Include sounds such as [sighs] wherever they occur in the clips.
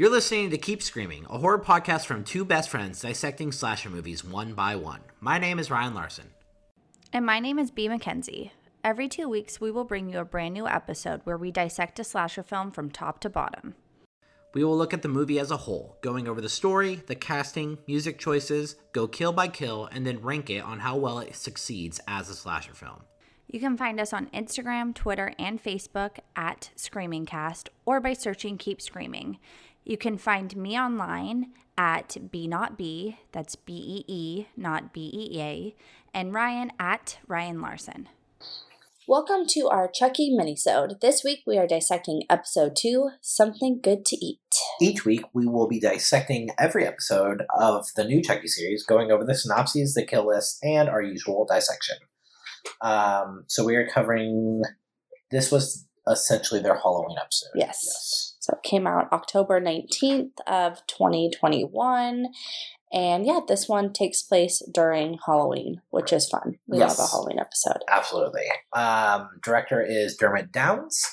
You're listening to Keep Screaming, a horror podcast from two best friends dissecting slasher movies one by one. My name is Ryan Larson. And my name is B. Mackenzie. Every two weeks, we will bring you a brand new episode where we dissect a slasher film from top to bottom. We will look at the movie as a whole, going over the story, the casting, music choices, go kill by kill, and then rank it on how well it succeeds as a slasher film. You can find us on Instagram, Twitter, and Facebook at ScreamingCast or by searching Keep Screaming. You can find me online at B Not B, that's B E E, not B E A, and Ryan at Ryan Larson. Welcome to our Chucky minisode. This week we are dissecting episode 2, Something Good to Eat. Each week, we will be dissecting every episode of the new Chucky series, going over the synopses, the kill list, and our usual dissection. Um, so we are covering. This was essentially their Halloween episode. Yes. Yes. So it came out October 19th of 2021. And yeah, this one takes place during Halloween, which is fun. We Yes. love a Halloween episode. Absolutely. Um, director is Dermott Downs.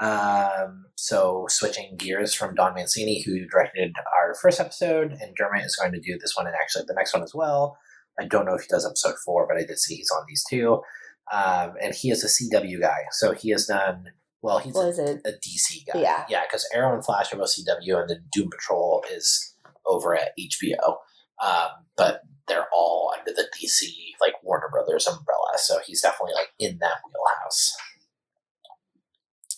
Um, so switching gears from Don Mancini, who directed our first episode, and Dermott is going to do this one and actually the next one as well. I don't know if he does episode four, but I did see he's on these two. Um, and he is a CW guy, so he has done well. He's What a, a DC guy, Yeah. yeah, because Arrow and Flash are both CW, and then Doom Patrol is over at HBO. Um, but they're all under the DC like Warner Brothers umbrella, so he's definitely like in that wheelhouse.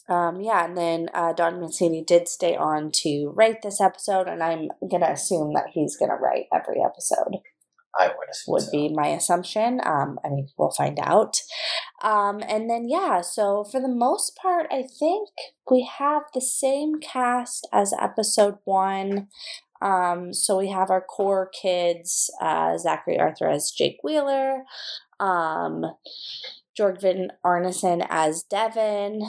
Um, yeah, and then uh, Don Mancini did stay on to write this episode, and I'm going to assume that he's going to write every episode. I would assume would so. be my assumption. Um, I mean, we'll find out. Um, and then, yeah, so for the most part, I think we have the same cast as episode one. Um, so we have our core kids, uh, Zackary Arthur as Jake Wheeler, um, Björgvin Arnarson as Devon,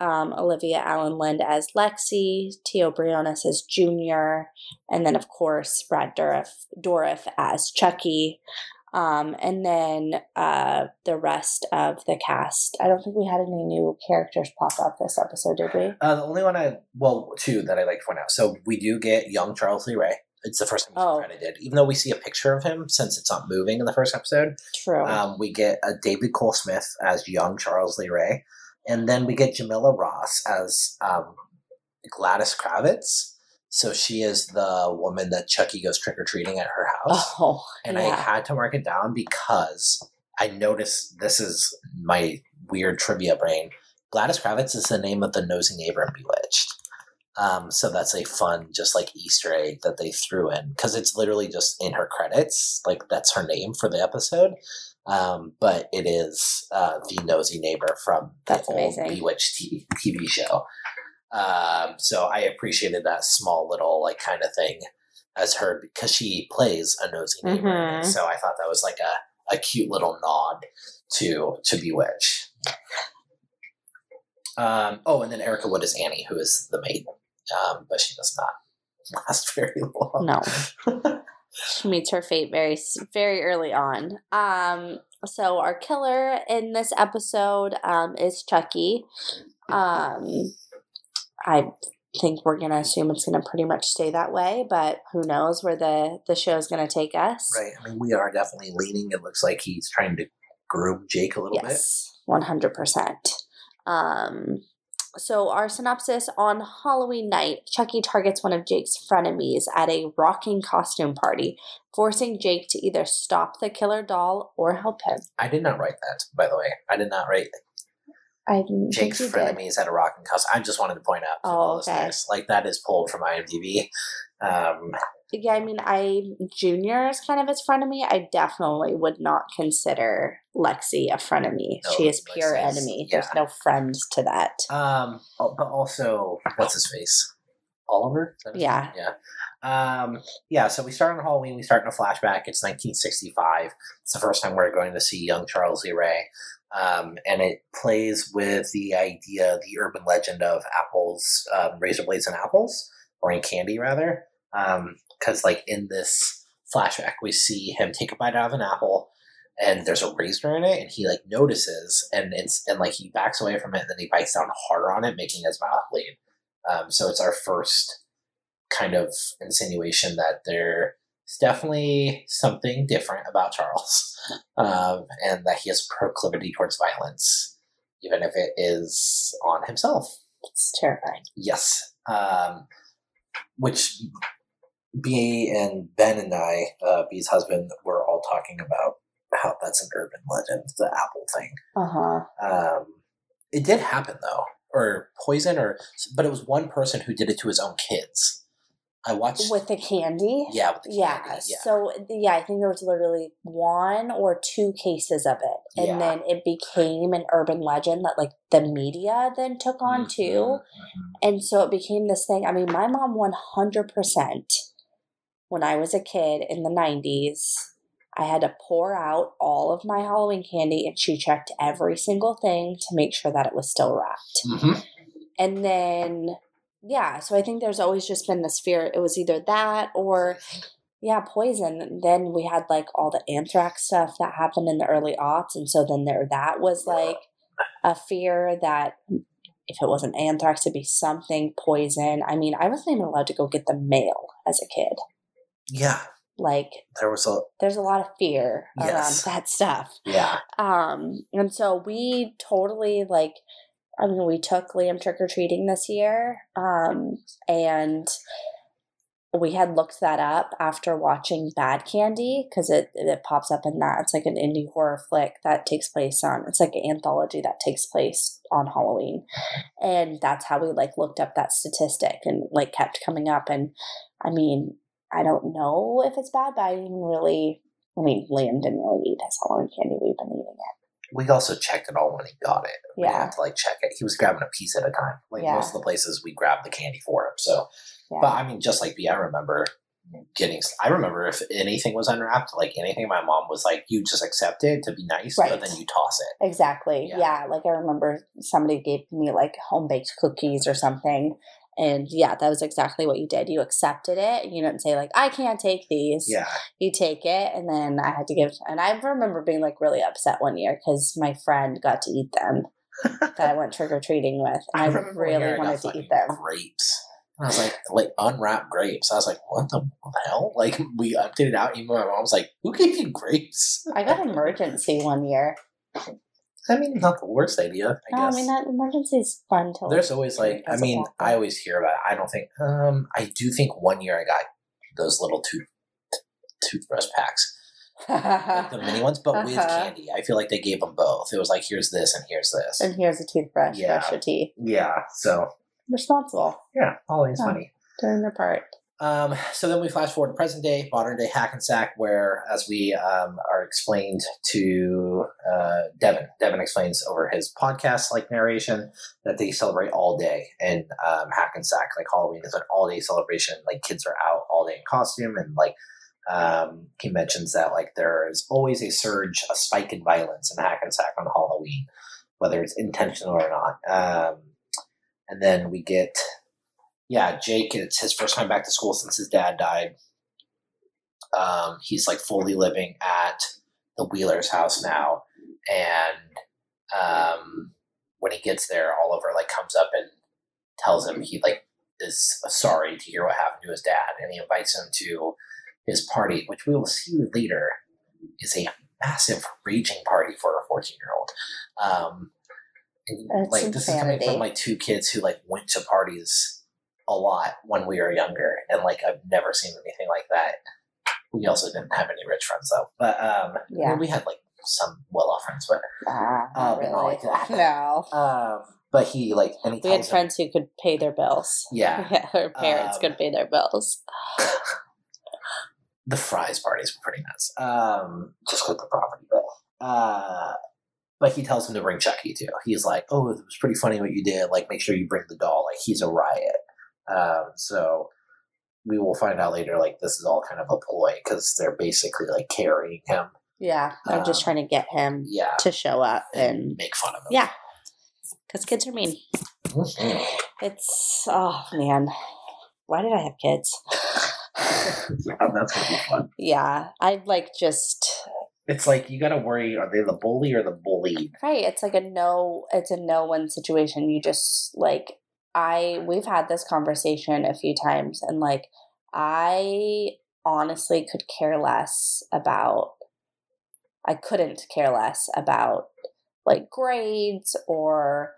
um, Alyvia Alyn Lind as Lexy, Teo Briones as Junior, and then of course Brad Dourif, Dourif as Chucky, um, and then uh, the rest of the cast. I don't think we had any new characters pop up this episode, did we? Uh, the only one I well, two that I like to point out. So we do get young Charles Lee Ray. It's the first time he's Oh. credited, even though we see a picture of him since it's not moving in the first episode. True. Um, we get a David Kohlsmith as young Charles Lee Ray, and then we get Jamila Ross as um, Gladys Kravitz. So she is the woman that Chucky goes trick or treating at her house. oh, and I had to mark it down because I noticed this is my weird trivia brain. Gladys Kravitz is the name of the nosy neighbor in Bewitched. Um, so that's a fun, just like Easter egg that they threw in because it's literally just in her credits. Like that's her name for the episode. Um, but it is uh, the nosy neighbor from the That's old amazing. Bewitched t- TV show. Um, so I appreciated that small little like kind of thing as her because she plays a nosy neighbor. Mhm. So I thought that was like a, a cute little nod to to Bewitch. Um, oh, and then Erica Wood is Annie, who is the maid, um, but she does not [laughs] last very long. No. [laughs] she meets her fate very very early on. Um so our killer in this episode um is Chucky. Um I think we're going to assume it's going to pretty much stay that way, but who knows where the the show is going to take us. Right. I mean, we are definitely leaning. It looks like he's trying to groom Jake a little bit. Yes, one hundred percent. Um, so our synopsis on Halloween night: Chucky targets one of Jake's frenemies at a rocking costume party, forcing Jake to either stop the killer doll or help him. I did not write that, by the way. I did not write I didn't Jake's you did. frenemies at a rocking house. I just wanted to point out to Oh, the okay. listeners, like that is pulled from IMDb. Um, Yeah, I mean, I Junior is kind of his frenemy. I definitely would not consider Lexy a frenemy. No, she is pure Lexy's- enemy. yeah. There's no friend to that. um, oh, but also, what's his face? Oliver. Is that his Yeah. name? Yeah. Um, yeah. So we start on Halloween. We start in a flashback. It's 1965. It's the first time we're going to see young Charles Lee Ray. Um, and it plays with the idea, the urban legend of apples, um, razor blades and apples, or in candy rather. Because like in this flashback, we see him take a bite out of an apple, and there's a razor in it, and he like notices, and it's and like he backs away from it, and then he bites down harder on it, making his mouth bleed. Um, so it's our first kind of insinuation that there's definitely something different about Charles, [laughs] um, and that he has proclivity towards violence, even if it is on himself. It's terrifying. Yes. Um, which B and Ben and I, uh, B's husband, were all talking about how that's an urban legend, the apple thing. Uh huh. Um, it did happen though, or poison, or but it was one person who did it to his own kids. I watched. With the candy. yeah, with the Yeah. candy, yeah. So yeah, I think there was literally one or two cases of it, and Yeah. then it became an urban legend that like the media then took on Mhm, too, mhm. and so it became this thing. I mean, my mom one hundred percent when I was a kid in the nineties. I had to pour out all of my Halloween candy, and she checked every single thing to make sure that it was still wrapped. Mhm. And then, yeah, so I think there's always just been this fear. It was either that or, yeah, poison. Then we had like all the anthrax stuff that happened in the early aughts. And so then there, that was like a fear that if it wasn't anthrax, it'd be something poison. I mean, I wasn't even allowed to go get the mail as a kid. Yeah, Like, there was a there's a lot of fear Yes. around that stuff. yeah. Um, and so we totally like, I mean, we took Liam trick or treating this year, um, and we had looked that up after watching Bad Candy because it it pops up in that. It's like an indie horror flick that takes place on. It's like an anthology that takes place on Halloween, and that's how we like looked up that statistic and like kept coming up. And I mean, I don't know if it's bad, but I didn't really. I mean, Liam didn't really eat his Halloween candy. We've been eating it. We also checked it all when he got it. We Yeah. have to like check it. He was grabbing a piece at a time. Like Yeah. most of the places we grabbed the candy for him. So Yeah. But I mean, just like me, I remember getting. I remember if anything was unwrapped, like anything, my mom was like, "You just accept it to be nice, Right. but then you toss it." Exactly. Yeah. Yeah. Like I remember somebody gave me like home baked cookies or something. And yeah, that was exactly what you did. You accepted it. You didn't say like, I can't take these. Yeah, You take it. And then I had to give, and I remember being like really upset one year because my friend got to eat them that I went trick or treating with. And [laughs] I, remember one really year I got wanted to eat them. Grapes. And I was like, like unwrapped grapes. I was like, what the, what the hell? Like we emptied it out. Even my mom was like, "Who gave you grapes?" I got emergency one year. I mean, not the worst idea. I No, guess. I mean, that emergency is fun to There's always like, I mean. I always hear about it. I don't think, um, I do think one year I got those little tooth toothbrush packs, like the mini ones, but with Uh-huh. [laughs] candy. I feel like they gave them both. It was like, here's this and here's this. and here's a toothbrush, Yeah. brush your teeth. Yeah. So Responsible, yeah, always Yeah. funny. doing their part. Um, so then we flash forward to present day, modern day Hackensack, where, as we um, are explained to uh, Devon, Devon explains over his podcast like narration that they celebrate all day in um, Hackensack. Like Halloween is an all day celebration. Like kids are out all day in costume, and like um, he mentions that like there is always a surge, a spike in violence in Hackensack on Halloween, whether it's intentional or not. Um, and then we get yeah, Jake, it's his first time back to school since his dad died. Um, he's like fully living at the Wheeler's house now. And um, when he gets there, Oliver like comes up and tells him he like is sorry to hear what happened to his dad. And he invites him to his party, which we will see later is a massive raging party for a 14 year old. Um, and, like this is coming from like two kids who like went to parties a lot when we were younger, and like I've never seen anything like that. We also didn't have any rich friends though, but um, I Yeah. mean, we had like some well-off friends, but Ah, Uh, not but really. not like that. No. um, but he like and We had tells him- friends who could pay their bills. Yeah. [laughs] Yeah, their parents Um, could pay their bills. [sighs] the fries parties were pretty nuts. Um, just with the property bill. Uh, but he tells him to bring Chucky too. He's like, "Oh, it was pretty funny what you did. Like, make sure you bring the doll. Like, he's a riot." Um, so we will find out later. Like this is all kind of a ploy because they're basically like carrying him. Yeah, they're just Um, trying to get him Yeah, to show up and and make fun of him. yeah, because kids are mean. Mhm. It's oh man, why did I have kids? [laughs] yeah, that's gonna be fun. yeah, I like just It's like you got to worry: are they the bully or the bullied? right. It's like a no. It's a no win situation. You just like I. We've had this conversation a few times, and like I honestly could care less about. I couldn't care less about like grades or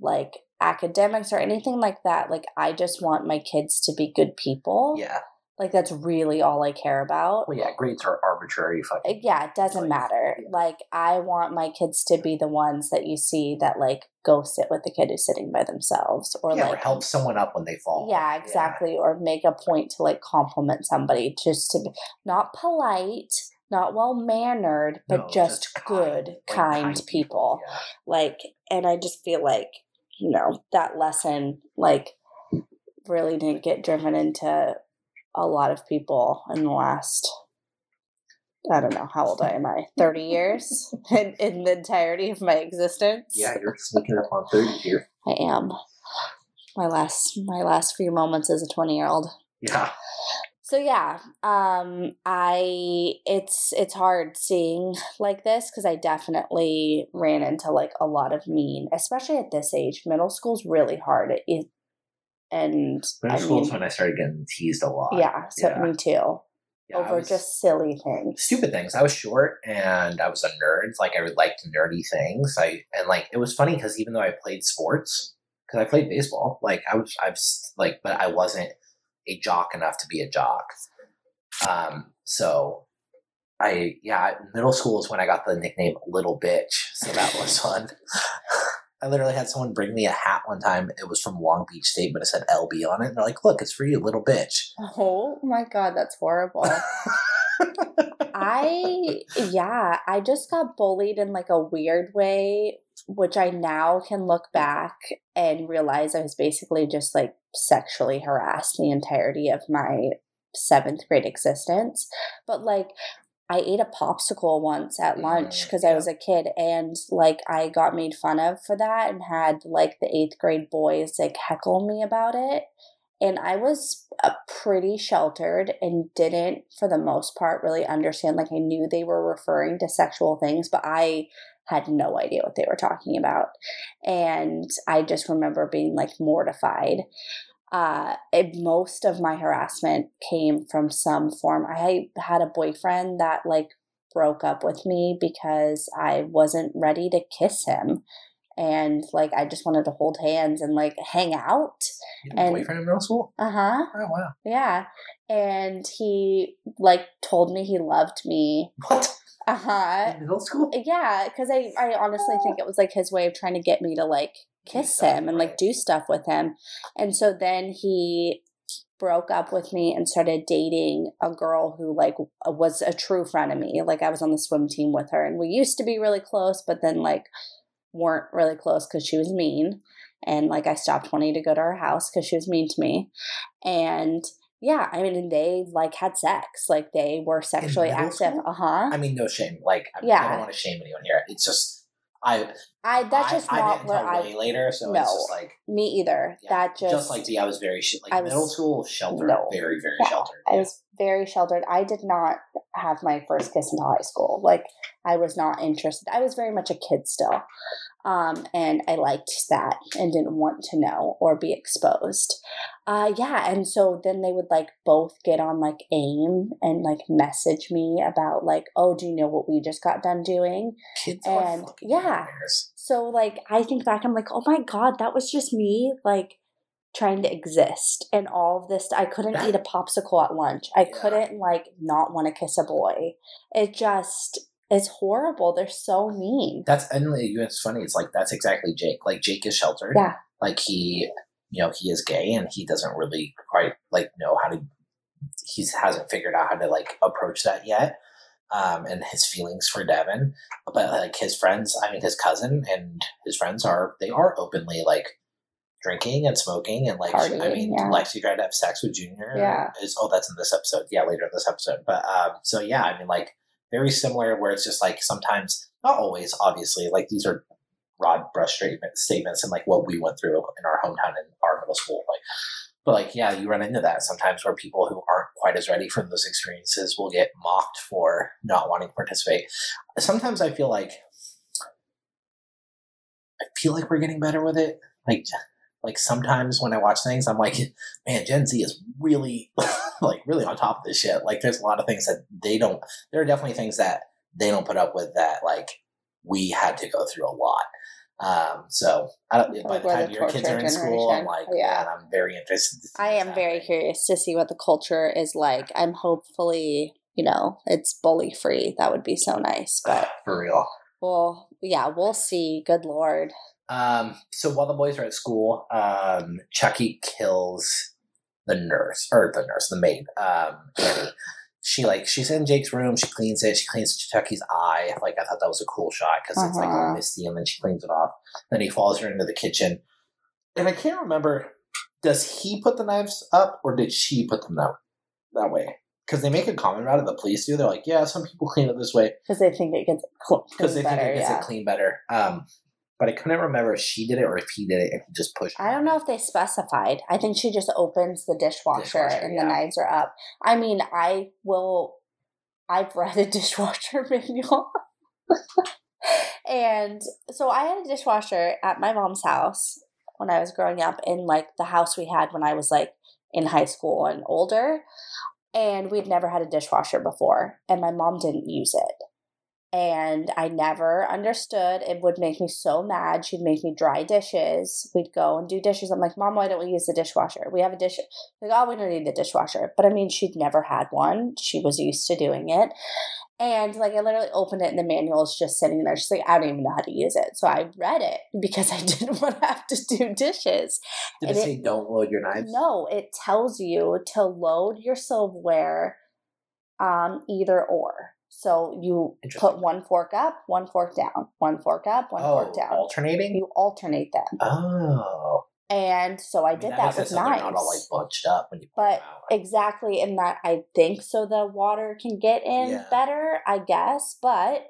like academics or anything like that. Like I just want my kids to be good people. Yeah, Like that's really all I care about. well, yeah. Grades are arbitrary. Fucking. Yeah, it doesn't Like, matter. yeah. Like I want my kids to be the ones that you see that like go sit with the kid who's sitting by themselves or yeah, like or help someone up when they fall. Yeah, exactly. Or make a point to like compliment somebody just to be not polite, not well mannered, but No, just, kind, good, like, kind, people. Yeah. Like, and I just feel like, you know, that lesson, like, really didn't get driven into a lot of people in the last, I don't know, how old I [laughs] am I? 30 years [laughs] in, in the entirety of my existence? Yeah, you're sneaking up on thirty here. I am. My last, my last few moments as a 20 year old. Yeah. So yeah, um I it's it's hard seeing like this cuz I definitely ran into like a lot of mean, especially at this age. Middle school's really hard. It, it and Middle I school is when I started getting teased a lot. yeah, so yeah. me too. Yeah, over was- just silly things. stupid things. I was short and I was a nerd. Like I liked nerdy things. I and like it was funny because even though I played sports, because I played baseball, like I was, I was like, but I wasn't a jock enough to be a jock. Um, so I yeah, middle school is when I got the nickname Little Bitch. So that was fun. [laughs] I literally had someone bring me a hat one time. It was from Long Beach State, but it said LB on it. And they're like, "Look, it's for you, little bitch." Oh my god, that's horrible. I yeah, I just got bullied in like a weird way, which I now can look back and realize I was basically just like sexually harassed the entirety of my seventh grade existence. But like I ate a popsicle once at lunch Mm, because I was a kid and like I got made fun of for that and had like the eighth grade boys like heckle me about it and I was uh, pretty sheltered and didn't, for the most part, really understand. Like I knew they were referring to sexual things, but I had no idea what they were talking about, and I just remember being like mortified. Uh, it, most of my harassment came from some form. I had a boyfriend that like broke up with me because I wasn't ready to kiss him. And like I just wanted to hold hands and like hang out. You had a And- boyfriend in middle school? Uh huh. Oh wow! Yeah. And he like told me he loved me. What? Uh huh. Middle school? Yeah, because I, I honestly think it was like his way of trying to get me to like kiss stuff, him and like do stuff with him. And so then he broke up with me and started dating a girl who like was a true friend of me. Like I was on the swim team with her and we used to be really close, but then like weren't really close because she was mean. And like I stopped wanting to go to her house because she was mean to me. And yeah, I mean, they like had sex. Like they were sexually active. Uh huh. I mean, no shame. Like, I, I Yeah. don't want to shame anyone here. It's just I. I that's just I not didn't where I way later, so No. it's just like me either. yeah, that just, like the I was very like I was- middle school sheltered, No. very very Yeah, sheltered. I was very sheltered. I did not have my first kiss until high school. Like I was not interested. I was very much a kid still. Um, and I liked that and didn't want to know or be exposed. Uh, yeah, and so then they would like both get on like AIM and like message me about like, oh, do you know what we just got done doing? Kids and, yeah. nightmares. So like I think back, I'm like, oh my god, that was just me like trying to exist and all of this. I couldn't eat a popsicle at lunch. I Yeah. couldn't like not want to kiss a boy. It just it's horrible. They're so mean. That's and it's funny. It's like that's exactly Jake. Like Jake is sheltered. Yeah. Like he, you know, he is gay and he doesn't really quite like know how to. He hasn't figured out how to like approach that yet. Um, and his feelings for Devon, but like his friends, I mean, his cousin and his friends are they are openly like drinking and smoking and like I mean yeah. Lexy tried to have sex with Junior. Yeah. Is oh that's in this episode. Yeah, later in this episode. But um so yeah, I mean like very similar where it's just like sometimes not always, obviously, like these are broad brush statements and like what we went through in our hometown and our middle school. Like but like yeah, you run into that sometimes where people who aren't quite as ready from those experiences will get mocked for not wanting to participate. Sometimes I feel like I feel like we're getting better with it. Like like sometimes when I watch things, I'm like, [laughs] man, Gen Z is really [laughs] like really on top of this shit. Like there's a lot of things that they don't. There are definitely things that they don't put up with that like we had to go through a lot. Um, so I don't, by the time the your kids are in torture school, I'm like, Yeah. I'm very interested. To see I am very happening. curious to see what the culture is like. I'm hopefully, you know, it's bully free. That would be so nice. But [sighs] for real. well, yeah, we'll see. Good lord. Um, so while the boys are at school, um, Chucky kills the nurse or the nurse, the maid, um, Annie. She like she's in Jake's room. She cleans it. She cleans Chucky's eye. Like I thought that was a cool shot because it's like all Uh-huh. misty, and then she cleans it off. Then he follows her into the kitchen, and I can't remember. Does he put the knives up, or did she put them out that way? Because they make a comment about it. The police do. They're like, "Yeah, some people clean it this way." Because they think it gets cl- because they better. think it gets yeah. it clean better. Um, but I couldn't remember if she did it or if he did it and he just pushed. I don't know if they specified. I think she just opens the dishwasher, Dishwasher, and yeah. the knives are up. I mean, I will. I've read a [laughs] dishwasher manual. and so I had a dishwasher at my mom's house when I was growing up in like the house we had when I was like in high school and older. And we'd never had a dishwasher before, and my mom didn't use it. And I never understood. It would make me so mad. She'd make me dry dishes. We'd go and do dishes. I'm like, Mom, why don't we use the dishwasher? We have a dish. Like, oh, we don't need the dishwasher. But I mean, she'd never had one. She was used to doing it. And like, I literally opened it, and the manual is just sitting there. She's like, I don't even know how to use it. So I read it [laughs] because I [laughs] didn't want to have to do dishes. Did and it- say don't load your knives? No, it tells you to load your silverware um, either or. So you put one fork up, one fork down, one fork up, one oh, fork down. alternating. You alternate them. Oh, And so I, mean, did that with that they're knives. Not all like bunched up when you But exactly in that I think so the water can get in Yeah. better, I guess. But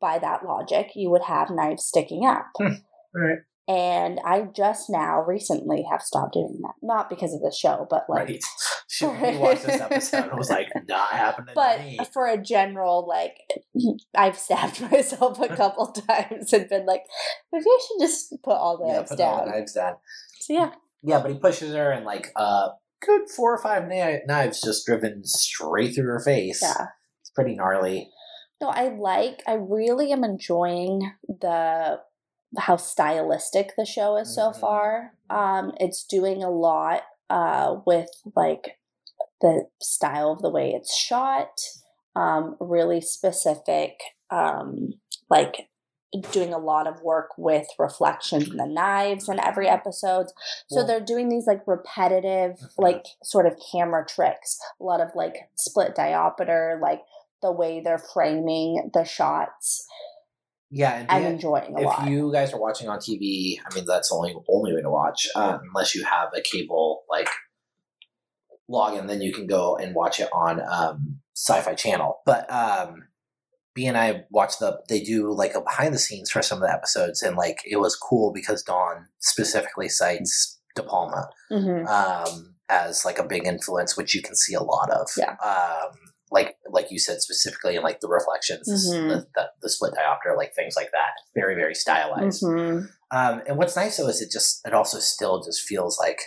by that logic, you would have knives sticking up. Hmm. Right. And I just now recently have stopped doing that. Not because of the show, but like Right. She watched this episode and was like, [laughs] not happening but to me. for a general like [clears throat] i've stabbed [laughs] myself a couple [laughs] times and been like maybe i should just put all the Yeah, knives put all down the knives down. so yeah Yeah, but he pushes her and like uh, good four or five kni- knives just driven straight through her face. yeah It's pretty gnarly. no i like i really am enjoying the how stylistic the show is so Mhm. far. Um it's doing a lot uh with like the style of the way it's shot um really specific um like doing a lot of work with reflections and the knives in every episode. So they're doing these like repetitive [laughs] like sort of camera tricks a lot of like split diopter like the way they're framing the shots Yeah, and i'm enjoying a if lot you guys are watching on TV, I mean that's the only only way to watch, uh, unless you have a cable like login, then you can go and watch it on um, Sci-Fi Channel. But um, B and I watched the they do like a behind the scenes for some of the episodes, and like it was cool because Don specifically cites De Palma Mhm. um, as like a big influence, which you can see a lot of. Yeah. Um, like like you said specifically in like the reflections, Mhm. the, the the split diopter, like things like that. Very very stylized. Mhm. Um, and what's nice though is it just it also still just feels like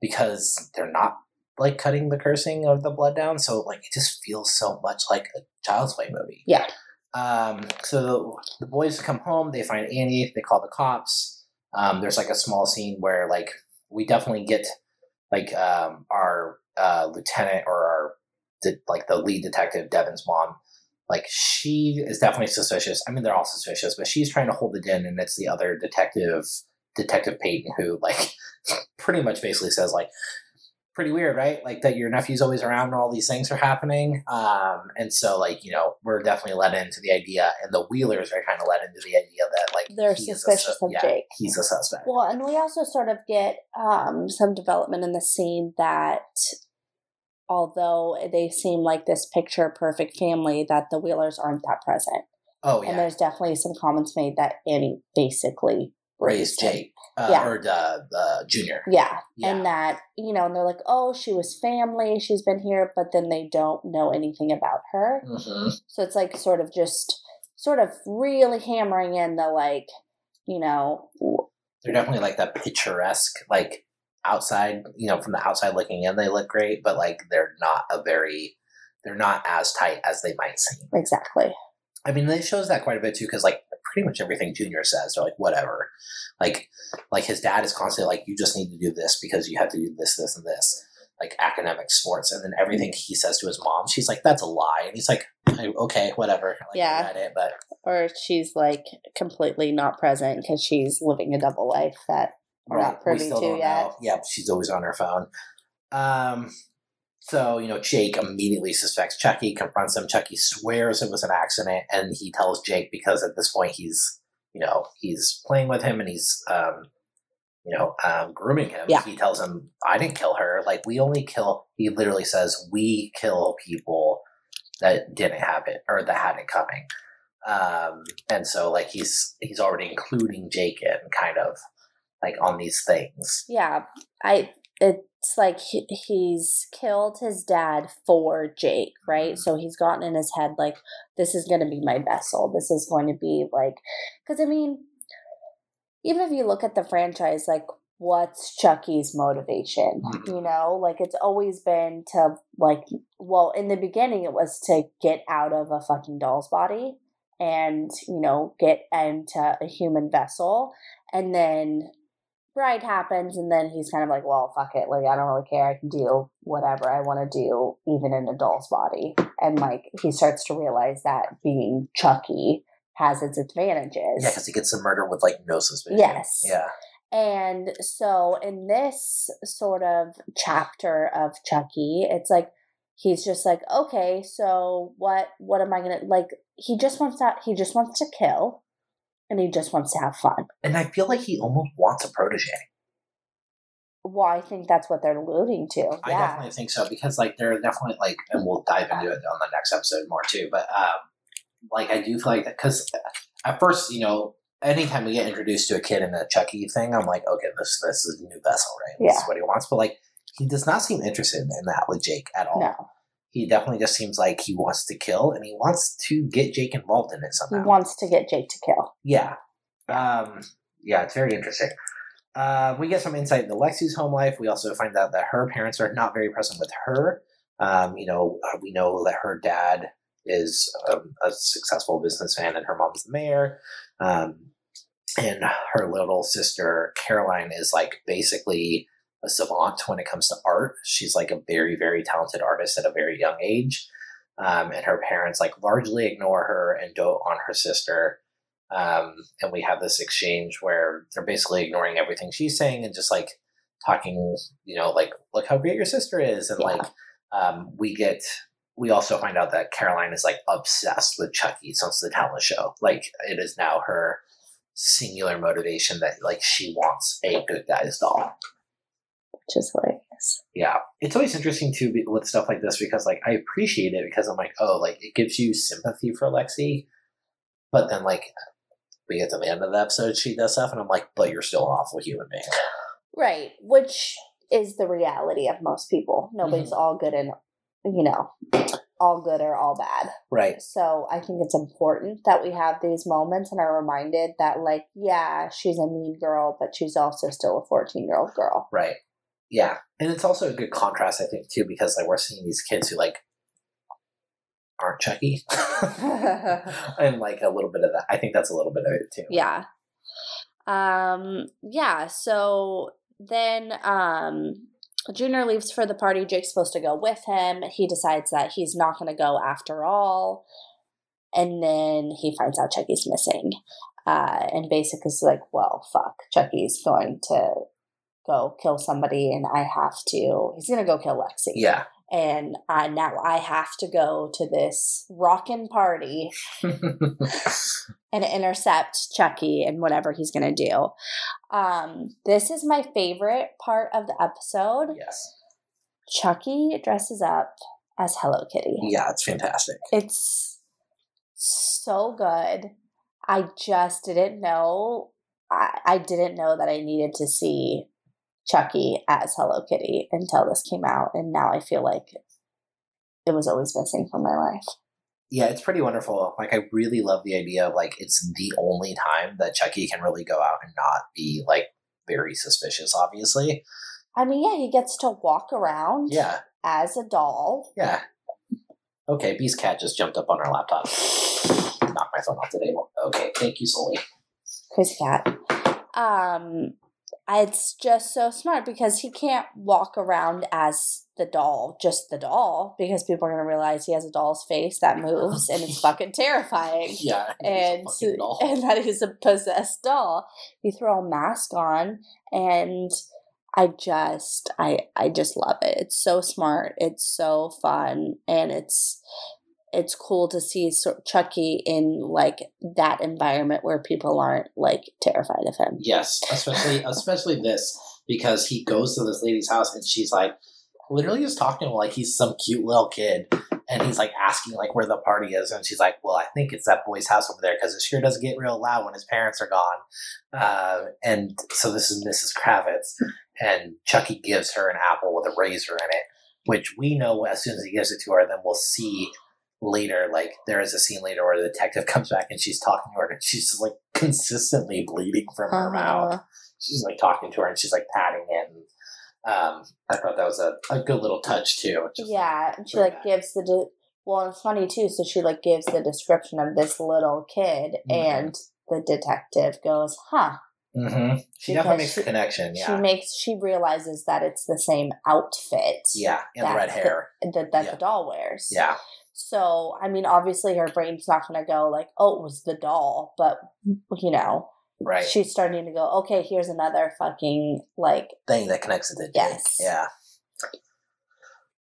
because they're not like cutting the cursing of the blood down, so like it just feels so much like a child's play movie. Yeah. Um, so the boys come home, they find Annie, they call the cops. Um, there's like a small scene where like we definitely get like um, our uh, lieutenant or our de- like the lead detective Devon's mom. Like she is definitely suspicious. I mean, they're all suspicious, but she's trying to hold it in, and it's the other detective, Detective Peyton, who like [laughs] pretty much basically says like pretty weird, right? Like that your nephew's always around and all these things are happening. Um, and so like, you know, we're definitely led into the idea and the Wheelers are kind of led into the idea that like They're he is a suspicious of yeah, Jake. He's a suspect. Well, and we also sort of get um, some development in the scene that although they seem like this picture perfect family, that the Wheelers aren't that present. oh yeah. And there's definitely some comments made that Annie basically Raised. Jake. Uh, Yeah. or uh, uh, Junior. Yeah. Yeah. And that, you know, and they're like, oh, she was family, she's been here, but then they don't know anything about her. hmm So it's like sort of just sort of really hammering in the like, you know, They're definitely like that picturesque, like outside, you know, from the outside looking in, they look great, but like they're not a very, they're not as tight as they might seem. exactly. I mean, it shows that quite a bit too, because like pretty much everything Junior says, they're like whatever. Like, like his dad is constantly like, you just need to do this because you have to do this, this, and this. Like academic sports, and then everything he says to his mom, she's like, "That's a lie," and he's like, "Okay, whatever." Like, Yeah. It, but Or she's like completely not present because she's living a double life that we're not privy to yet. Yeah, she's always on her phone. Um, so you know, Jake immediately suspects Chucky, confronts him. Chucky swears it was an accident, and he tells Jake because at this point he's, you know, he's playing with him and he's, um, you know, um, grooming him. Yeah. He tells him, "I didn't kill her. Like we only kill." He literally says, "We kill people that didn't have it or that had it coming." Um, and so like he's he's already including Jake in kind of like on these things. Yeah, I. It's like he, he's killed his dad for Jake, right? Mhm. So he's gotten in his head like this is going to be my vessel. This is going to be like because I mean, even if you look at the franchise, like what's Chucky's motivation? Mhm. You know, like it's always been to like well, in the beginning it was to get out of a fucking doll's body and you know get into a human vessel and then bride happens and then he's kind of like well fuck it like i don't really care i can do whatever i want to do even in a doll's body and like he starts to realize that being chucky has its advantages Yeah, because he gets the murder with like no suspicion. Yes. Yeah. and so in this sort of chapter of Chucky, it's like he's just like, okay, so what what am I gonna like he just wants that he just wants to kill and he just wants to have fun. And I feel like he almost wants a protege. Well, I think that's what they're alluding to. I yeah. definitely think so because like they're definitely like, and we'll dive into it on the next episode more too. But um, like I do feel like that because at first, you know, anytime we get introduced to a kid in a Chucky thing, I'm like, okay, this this is a new vessel, right? This is Yeah. what he wants. But like, he does not seem interested in that with Jake at all. No. He definitely just seems like he wants to kill and he wants to get Jake involved in it somehow. He wants to get Jake to kill. Yeah. Um, yeah, it's very interesting. Uh, we get some insight into Lexy's home life. We also find out that her parents are not very present with her. Um, you know, uh, we know that her dad is um, a successful businessman and her mom's the mayor. Um, and her little sister, Caroline, is like basically a savant when it comes to art. She's like a very, very talented artist at a very young age. Um, and her parents like largely ignore her and dote on her sister um, and we have this exchange where they're basically ignoring everything she's saying and just like talking you know like look how great your sister is and Yeah. like um, we get we also find out that caroline is like obsessed with chucky since the talent show like it is now her singular motivation that like she wants a good guy's doll Which is hilarious. yeah it's always interesting too be- with stuff like this because like i appreciate it because i'm like oh like it gives you sympathy for lexy but then like we get to the end of the episode she does stuff and i'm like but you're still an awful human being Right. Which is the reality of most people. Mm-hmm. Nobody's all good and you know, all good or all bad. right So I think it's important that we have these moments and are reminded that, like, yeah, she's a mean girl, but she's also still a 14 year old girl. right yeah and it's also a good contrast i think too because like we're seeing these kids who like aren't chucky [laughs] and like a little bit of that i think that's a little bit of it too Yeah. Um, yeah. So then, um, Junior leaves for the party. Jake's supposed to go with him. He decides that he's not going to go after all. And then he finds out Chucky's missing. Uh, and basically is like, well, fuck, Chucky's going to go kill somebody and I have to, he's going to go kill Lexi. Yeah. And I, now I have to go to this rockin' party [laughs] and intercept Chucky and whatever he's going to do. Um, this is my favorite part of the episode. yes. Chucky dresses up as Hello Kitty. Yeah, it's fantastic. It's so good. I just didn't know. I, I didn't know that I needed to see Chucky as Hello Kitty until this came out, and now I feel like it was always missing from my life. Yeah, it's pretty wonderful. Like, I really love the idea of like it's the only time that Chucky can really go out and not be like very suspicious. Obviously, I mean, yeah, he gets to walk around yeah, as a doll. yeah. Okay, Beast Cat just jumped up on our laptop. Knock my phone off the table. Okay, thank you, Sully. Chris Cat. Um, it's just so smart because he can't walk around as the doll, just the doll, because people are gonna realize he has a doll's face that moves and it's [laughs] fucking terrifying. Yeah, And and that he's a doll. and that is a possessed doll. You throw a mask on and I just I I just love it. It's so smart. It's so fun and it's it's cool to see Chucky in like that environment where people aren't like terrified of him. Yes, especially [laughs] especially this because he goes to this lady's house and she's like literally just talking to him like he's some cute little kid. And he's like asking like where the party is. And she's like well i think it's that boy's house over there because it sure does get real loud when his parents are gone. Uh, and so this is mrs kravitz. And chucky gives her an apple with a razor in it which we know as soon as he gives it to her then we'll see later like there is a scene later where the detective [laughs] comes back and she's talking to her and she's just like consistently bleeding from her mouth Uh, she's like talking to her and she's like patting it and um, I thought that was a, a good little touch too. Just, yeah, and she like that. gives the de- well, it's funny too. So she like gives the description of this little kid, Mhm. and the detective goes, "Huh." Mhm. She Because definitely makes she- a connection. She Yeah, makes she realizes that it's the same outfit. yeah, and the red the- hair. that that Yeah. the doll wears. Yeah, So I mean, obviously her brain's not going to go like, "Oh, it was the doll," but mm. you know, right. she's starting to go, "Okay, here's another fucking like." Thing that connects it to Jake. Yes. Yeah.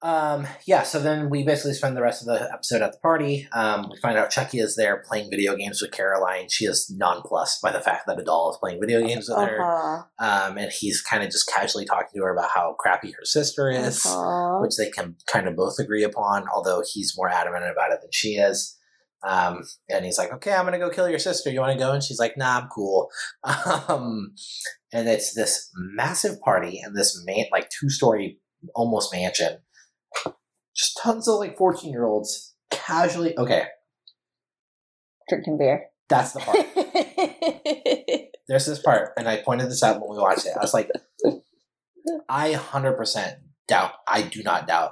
Um, yeah, so then we basically spend the rest of the episode at the party. Um, we find out Chucky is there playing video games with Caroline. She is nonplussed by the fact that a doll is playing video games with her. Uh-huh, Um, and he's kind of just casually talking to her about how crappy her sister is. uh-huh. which they can kind of both agree upon, although he's more adamant about it than she is. Um, and he's like, okay, I'm going to go kill your sister. You want to go? And she's like, nah, I'm cool. [laughs] Um, and it's this massive party and this man, like two story almost mansion. Just tons of like 14 year olds casually. Okay, drinking beer. that's the part. [laughs] There's this part, and I pointed this out when we watched it. I was like, I 100% doubt, I do not doubt.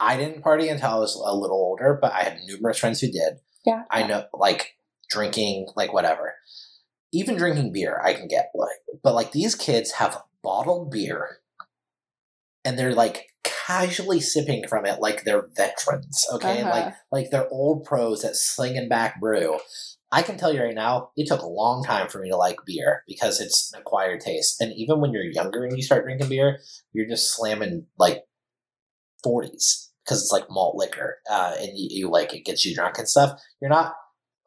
I didn't party until I was a little older, but I had numerous friends who did. yeah. I know, like, drinking, like, whatever. Even drinking beer, I can get, like, but, like, these kids have bottled beer, and they're, like, casually sipping from it like they're veterans, okay? Uh-huh. Like, like they're old pros at slinging back brew. I can tell you right now, it took a long time for me to like beer because it's an acquired taste. And even when you're younger and you start drinking beer, you're just slamming like 40s because it's like malt liquor uh, and you, you like it gets you drunk and stuff. You're not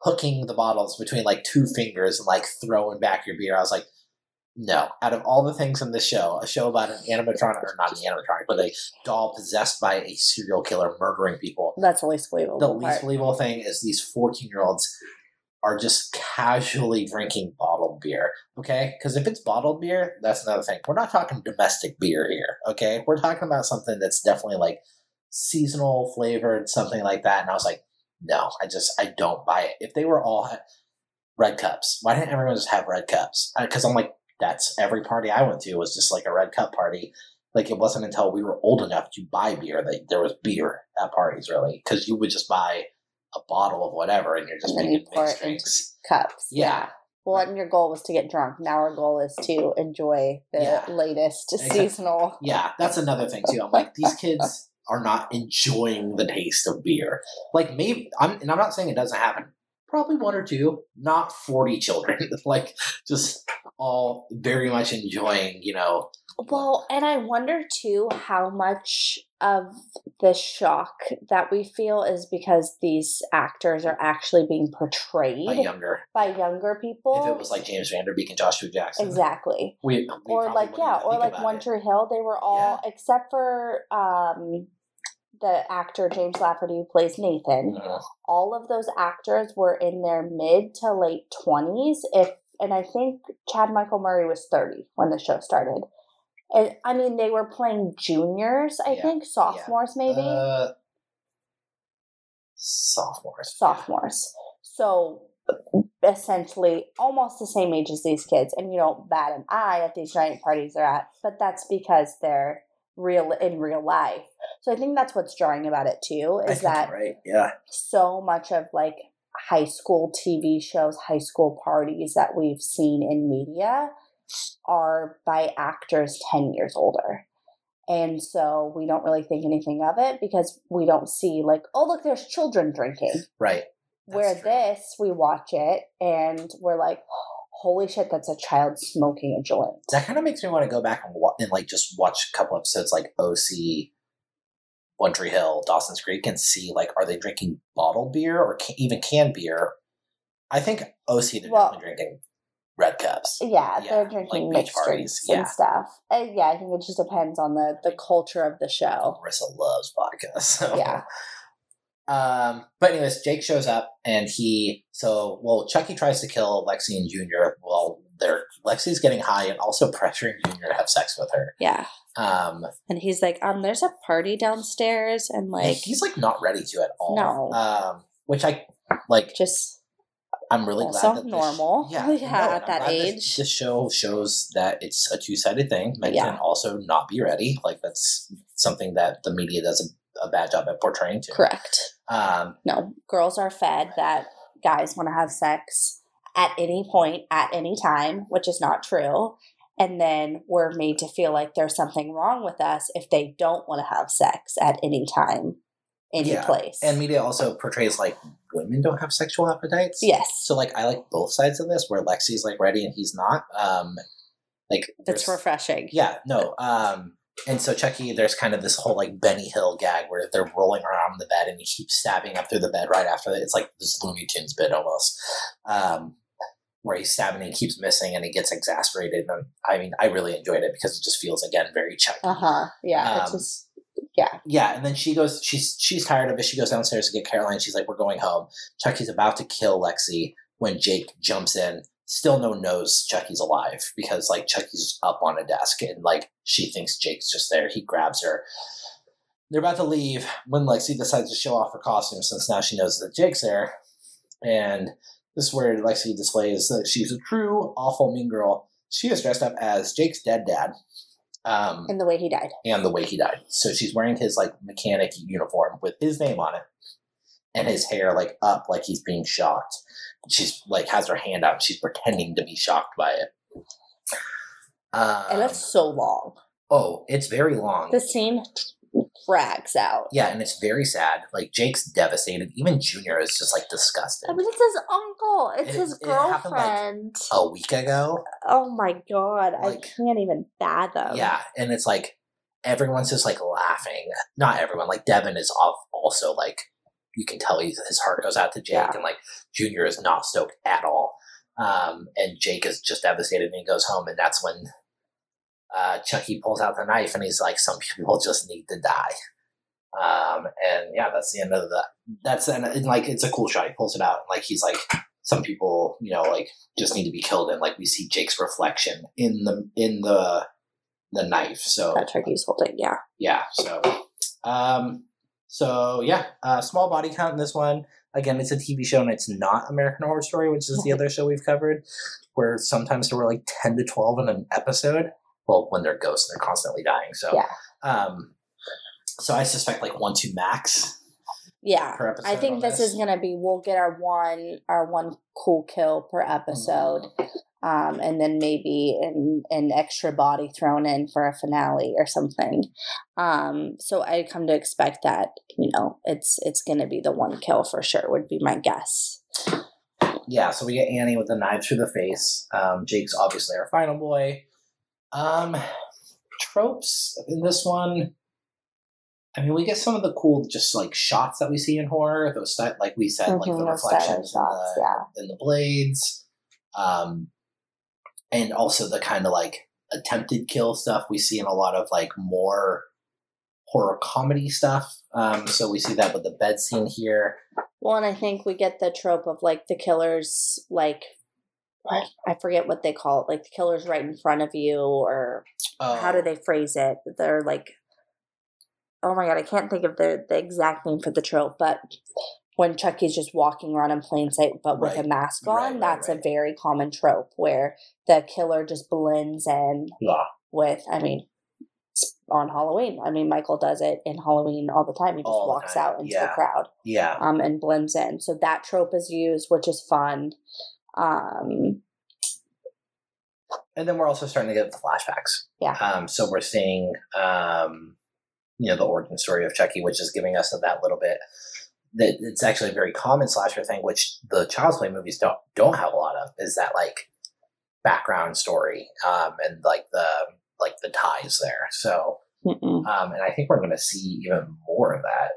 hooking the bottles between like two fingers and like throwing back your beer. I was like, no. Out of all the things in this show, a show about an animatronic, or not an animatronic, but a doll possessed by a serial killer murdering people, That's the least believable. the least part. believable thing is these 14 year olds are just casually drinking bottled beer okay because if it's bottled beer that's another thing we're not talking domestic beer here okay we're talking about something that's definitely like seasonal flavored something like that and i was like no i just i don't buy it if they were all red cups why didn't everyone just have red cups because i'm like that's every party i went to was just like a red cup party like it wasn't until we were old enough to buy beer that there was beer at parties really because you would just buy a bottle of whatever and you're just And making mixed drinks cups. yeah Well, and your goal was to get drunk. Now our goal is to enjoy the Yeah. latest Exactly. seasonal. yeah that's another thing too i'm like these kids are not enjoying the taste of beer like maybe i'm and i'm not saying it doesn't happen probably one or two not 40 children [laughs] like just all very much enjoying you know Well, and I wonder too how much of the shock that we feel is because these actors are actually being portrayed by younger. by younger people. If it was like James Van Der Beek and Joshua Jackson, exactly. we, we or like yeah, or like One. Tree Hill, they were all except for um the actor James Lafferty who plays Nathan. Mhm. All of those actors were in their mid to late twenties. If and I think Chad Michael Murray was thirty when the show started. And I mean, they were playing juniors. I Yeah, think sophomores, maybe Uh, sophomores. sophomores. So essentially almost the same age as these kids and you don't bat an eye at these giant parties they're at but that's because they're real in real life so i think that's what's drawing about it too is that right. Yeah. so much of like high school tv shows high school parties that we've seen in media are by actors 10 years older and so we don't really think anything of it because we don't see like oh look there's children drinking Right. where true. this, we watch it and we're like, holy shit, that's a child smoking a joint. That kind of makes me want to go back and, wa- and like just watch a couple episodes like OC, One Tree Hill, Dawson's Creek, and see like are they drinking bottled beer or can, even canned beer? I think OC they're Well- definitely drinking red cups. Yeah, Yeah, they're like drinking beach mixed parties, drinks yeah. and stuff. Uh, yeah, I think it just depends on the the culture of the show. Marissa loves vodka. [laughs] So. Yeah. Um, but anyways, Jake shows up and he so well Chucky tries to kill Lexy and Junior. Well, they're Lexy's getting high and also [laughs] pressuring Junior to have sex with her. Yeah, Um, and he's like, um, there's a party downstairs, and like he's like not ready to at all. No. Um, which I like. just I'm really also glad that this- normal. yeah, [laughs] Yeah, no, at that age. This, show shows that it's a two sided thing. Men Yeah. can also not be ready. Like that's something that the media does a, a bad job at portraying too. correct. Um, No, girls are fed that guys want to have sex at any point, at any time, which is not true. And then we're made to feel like there's something wrong with us if they don't want to have sex at any time, any Yeah, place. and media also portrays like women don't have sexual appetites. yes, So like I like both sides of this, where Lexy's like ready and he's not. Um, like it's refreshing. Yeah, no. Um, and so Chucky, there's kind of this whole like Benny Hill gag where they're rolling around on the bed and he keeps stabbing up through the bed right after that. It's like this Looney Tunes bit almost, um, where he's stabbing and he keeps missing and he gets exasperated. And I mean, I really enjoyed it because it just feels again very Chucky. Uh huh. Yeah, it's Um, just Yeah, and then she goes. She's she's tired of it. She goes downstairs to get Caroline. She's like, "We're going home." Chucky's about to kill Lexy when Jake jumps in. Still, no one knows Chucky's alive because like Chucky's up on a desk and like she thinks Jake's just there. He grabs her. They're about to leave when Lexy decides to show off her costume since now she knows that Jake's there. And this is where Lexy displays that she's a true awful mean girl. She is dressed up as Jake's dead dad. Um, in the way he died. and the way he died. So she's wearing his like mechanic uniform with his name on it, and his hair like up, like he's being shocked. She's like has her hand out. She's pretending to be shocked by it. Um, and it's so long. oh, it's very long. The scene drags out. yeah, and it's very sad. Like Jake's devastated. Even Junior is just like disgusted. I mean, it's his uncle. It's It- his it happened, like, girlfriend. a week ago, oh my god, I can't even fathom. yeah, and it's like everyone's just like laughing. Not everyone. Like Devon is off also like you can tell he's, his heart goes out to Jake, Yeah. and like Junior is not stoked at all. Um, and Jake is just devastated, and he goes home, and that's when uh, Chucky pulls out the knife, and he's like, "Some people just need to die." Um, and yeah, that's the end of that. That's and, and like it's a cool shot. He pulls it out, and like he's like, "Some people, you know, like just need to be killed," and like we see Jake's reflection in the in the the knife. So That turkey's holding, yeah. yeah so um so yeah uh small body count in this one again it's a tv show and it's not american horror story which is the [laughs] other show we've covered where sometimes there were like 10 to 12 in an episode well when they're ghosts they're constantly dying so Yeah. um so i suspect like one two max Yeah. per episode I think on this, is gonna be we'll get our one our one cool kill per episode. Um, and then maybe an, an extra body thrown in for a finale or something. Um, so I come to expect that, you know, it's it's gonna be the one kill for sure, would be my guess. yeah so we get annie with a knife through the face um jake's obviously our final boy um tropes in this one. I mean, we get some of the cool, just like shots that we see in horror. Those like we said, like Mhm, the stylish reflections in the, yeah. in the blades, um, and also the kind of like attempted kill stuff we see in a lot of like more horror comedy stuff. Um, so we see that with the bed scene here. Well, and I think we get the trope of like the killers, like I forget what they call it, like the killer's right in front of you, or how do Uh, they phrase it? They're like, oh my god, I can't think of the the exact name for the trope, but when Chucky's just walking around in plain sight, but with Right. a mask on, Right, right, that's a very common trope where the killer just blends in Yeah. with. I mean. On Halloween, I mean, Michael does it in Halloween all the time. He just All walks time, out into the crowd Yeah. um, and blends in. So that trope is used, which is fun. Um, and then we're also starting to get the flashbacks. Yeah. Um, so we're seeing, um, you know, the origin story of Chucky, which is giving us that little bit. That it's actually a very common slasher thing, which the Child's Play movies don't don't have a lot of. Is that like background story um, and like the like the ties there. So, um, and I think we're going to see even more of that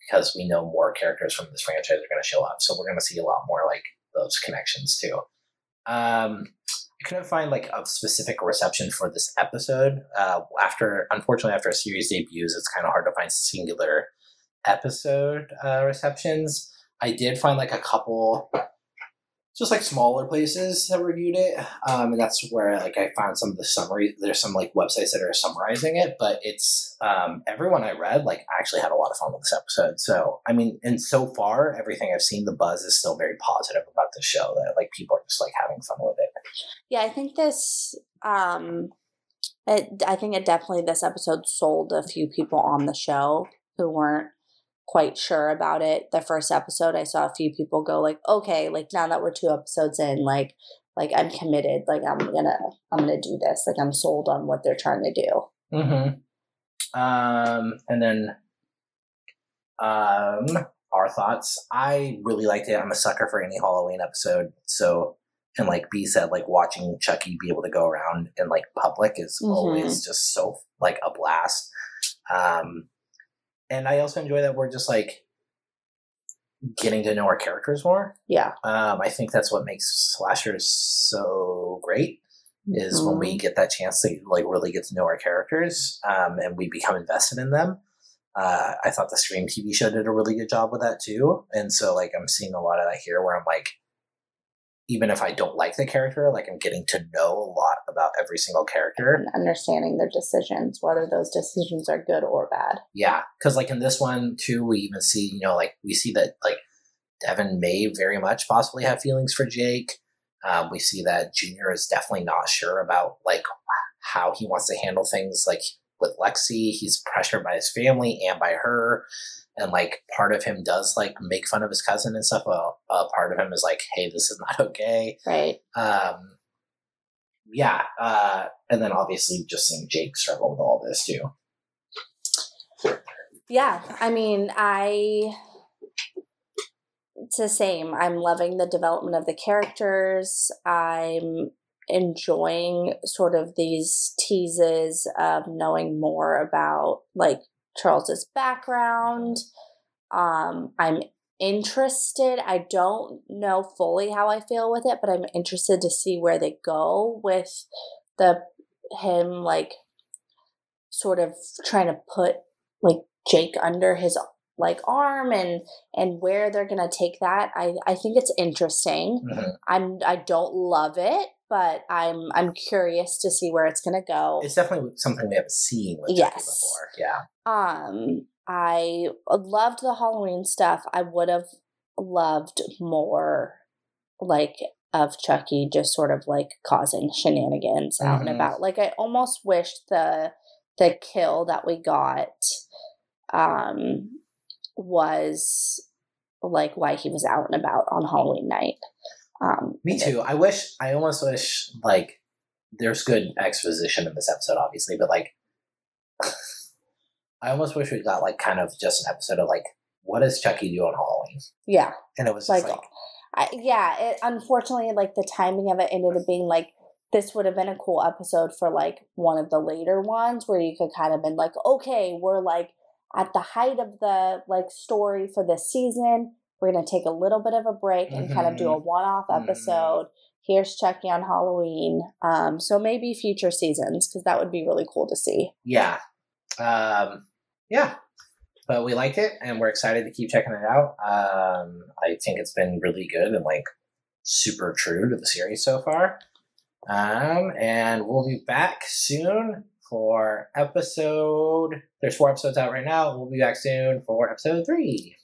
because we know more characters from this franchise are going to show up. So we're going to see a lot more like those connections too. Um, I couldn't find like a specific reception for this episode. Uh, after, unfortunately, after a series debuts, it's kind of hard to find singular episode uh, receptions. I did find like a couple, just like smaller places that reviewed it, um, and that's where like I found some of the summary. There's some like websites that are summarizing it, but it's um, everyone I read like actually had a lot of fun with this episode. So I mean, and so far everything I've seen, the buzz is still very positive about the show. That like people are just like having fun with it. Yeah, I think this. Um, it, I think it definitely this episode sold a few people on the show who weren't quite sure about it. The first episode, I saw a few people go like, "Okay, like now that we're two episodes in, like, like I'm committed. Like I'm gonna, I'm gonna do this. Like I'm sold on what they're trying to do." Mm-hmm. Um, and then, um, our thoughts. I really liked it. I'm a sucker for any Halloween episode. So, and like B said, like watching Chucky be able to go around in like public is Mhm. always just so like a blast. Um, and I also enjoy that we're just like getting to know our characters more. Yeah, Um, I think that's what makes slashers so great is when Mhm. we get that chance to like really get to know our characters um, and we become invested in them. Uh, I thought the Scream TV show did a really good job with that too, and so like I'm seeing a lot of that here where I'm like, even if I don't like the character, like I'm getting to know a lot about every single character. and understanding their decisions, whether those decisions are good or bad. Yeah, because like in this one too, we even see you know like we see that like Devon may very much possibly have feelings for Jake. Um, we see that Junior is definitely not sure about like how he wants to handle things like with Lexy. He's pressured by his family and by her, and like part of him does like make fun of his cousin and stuff. Well, a part of him is like, hey, this is [laughs] not okay. Right. Um, yeah, uh, and then obviously just seeing Jake struggle with all this too. Yeah, I mean, I it's the same. I'm loving the development of the characters. I'm enjoying sort of these teases of knowing more about like Charles's background. Um, I'm interested. I don't know fully how I feel with it, but I'm interested to see where they go with the him like sort of trying to put like Jake under his like arm and and where they're gonna take that. I I think it's interesting. Mhm. I'm I don't love it, but I'm I'm curious to see where it's gonna go. It's definitely something we haven't seen with Yes. before. Yeah. Um, I loved the Halloween stuff. I would have loved more, like of Chucky just sort of like causing shenanigans out and Mhm. about. Like I almost wish the the kill that we got um was like why he was out and about on Halloween night. Um Me too. I wish. I almost wish like there's good exposition in this episode, obviously, but like [sighs] I almost wish we got like kind of just an episode of like what does Chucky do on Halloween, Yeah. and it was just Like, like, I, yeah, it, unfortunately, like the timing of it ended up being like this would have been a cool episode for like one of the later ones where you could kind of been like, okay, we're like at the height of the like story for this season. We're gonna take a little bit of a break and kind of do a one-off Mhm. episode. Here's Chucky on Halloween. Um, so maybe future seasons because that would be really cool to see. Yeah. Um, yeah. But we liked it and we're excited to keep checking it out. Um, I think it's been really good and like super true to the series so far. Um, and we'll be back soon for episode. There's four episodes out right now. We'll be back soon for episode three.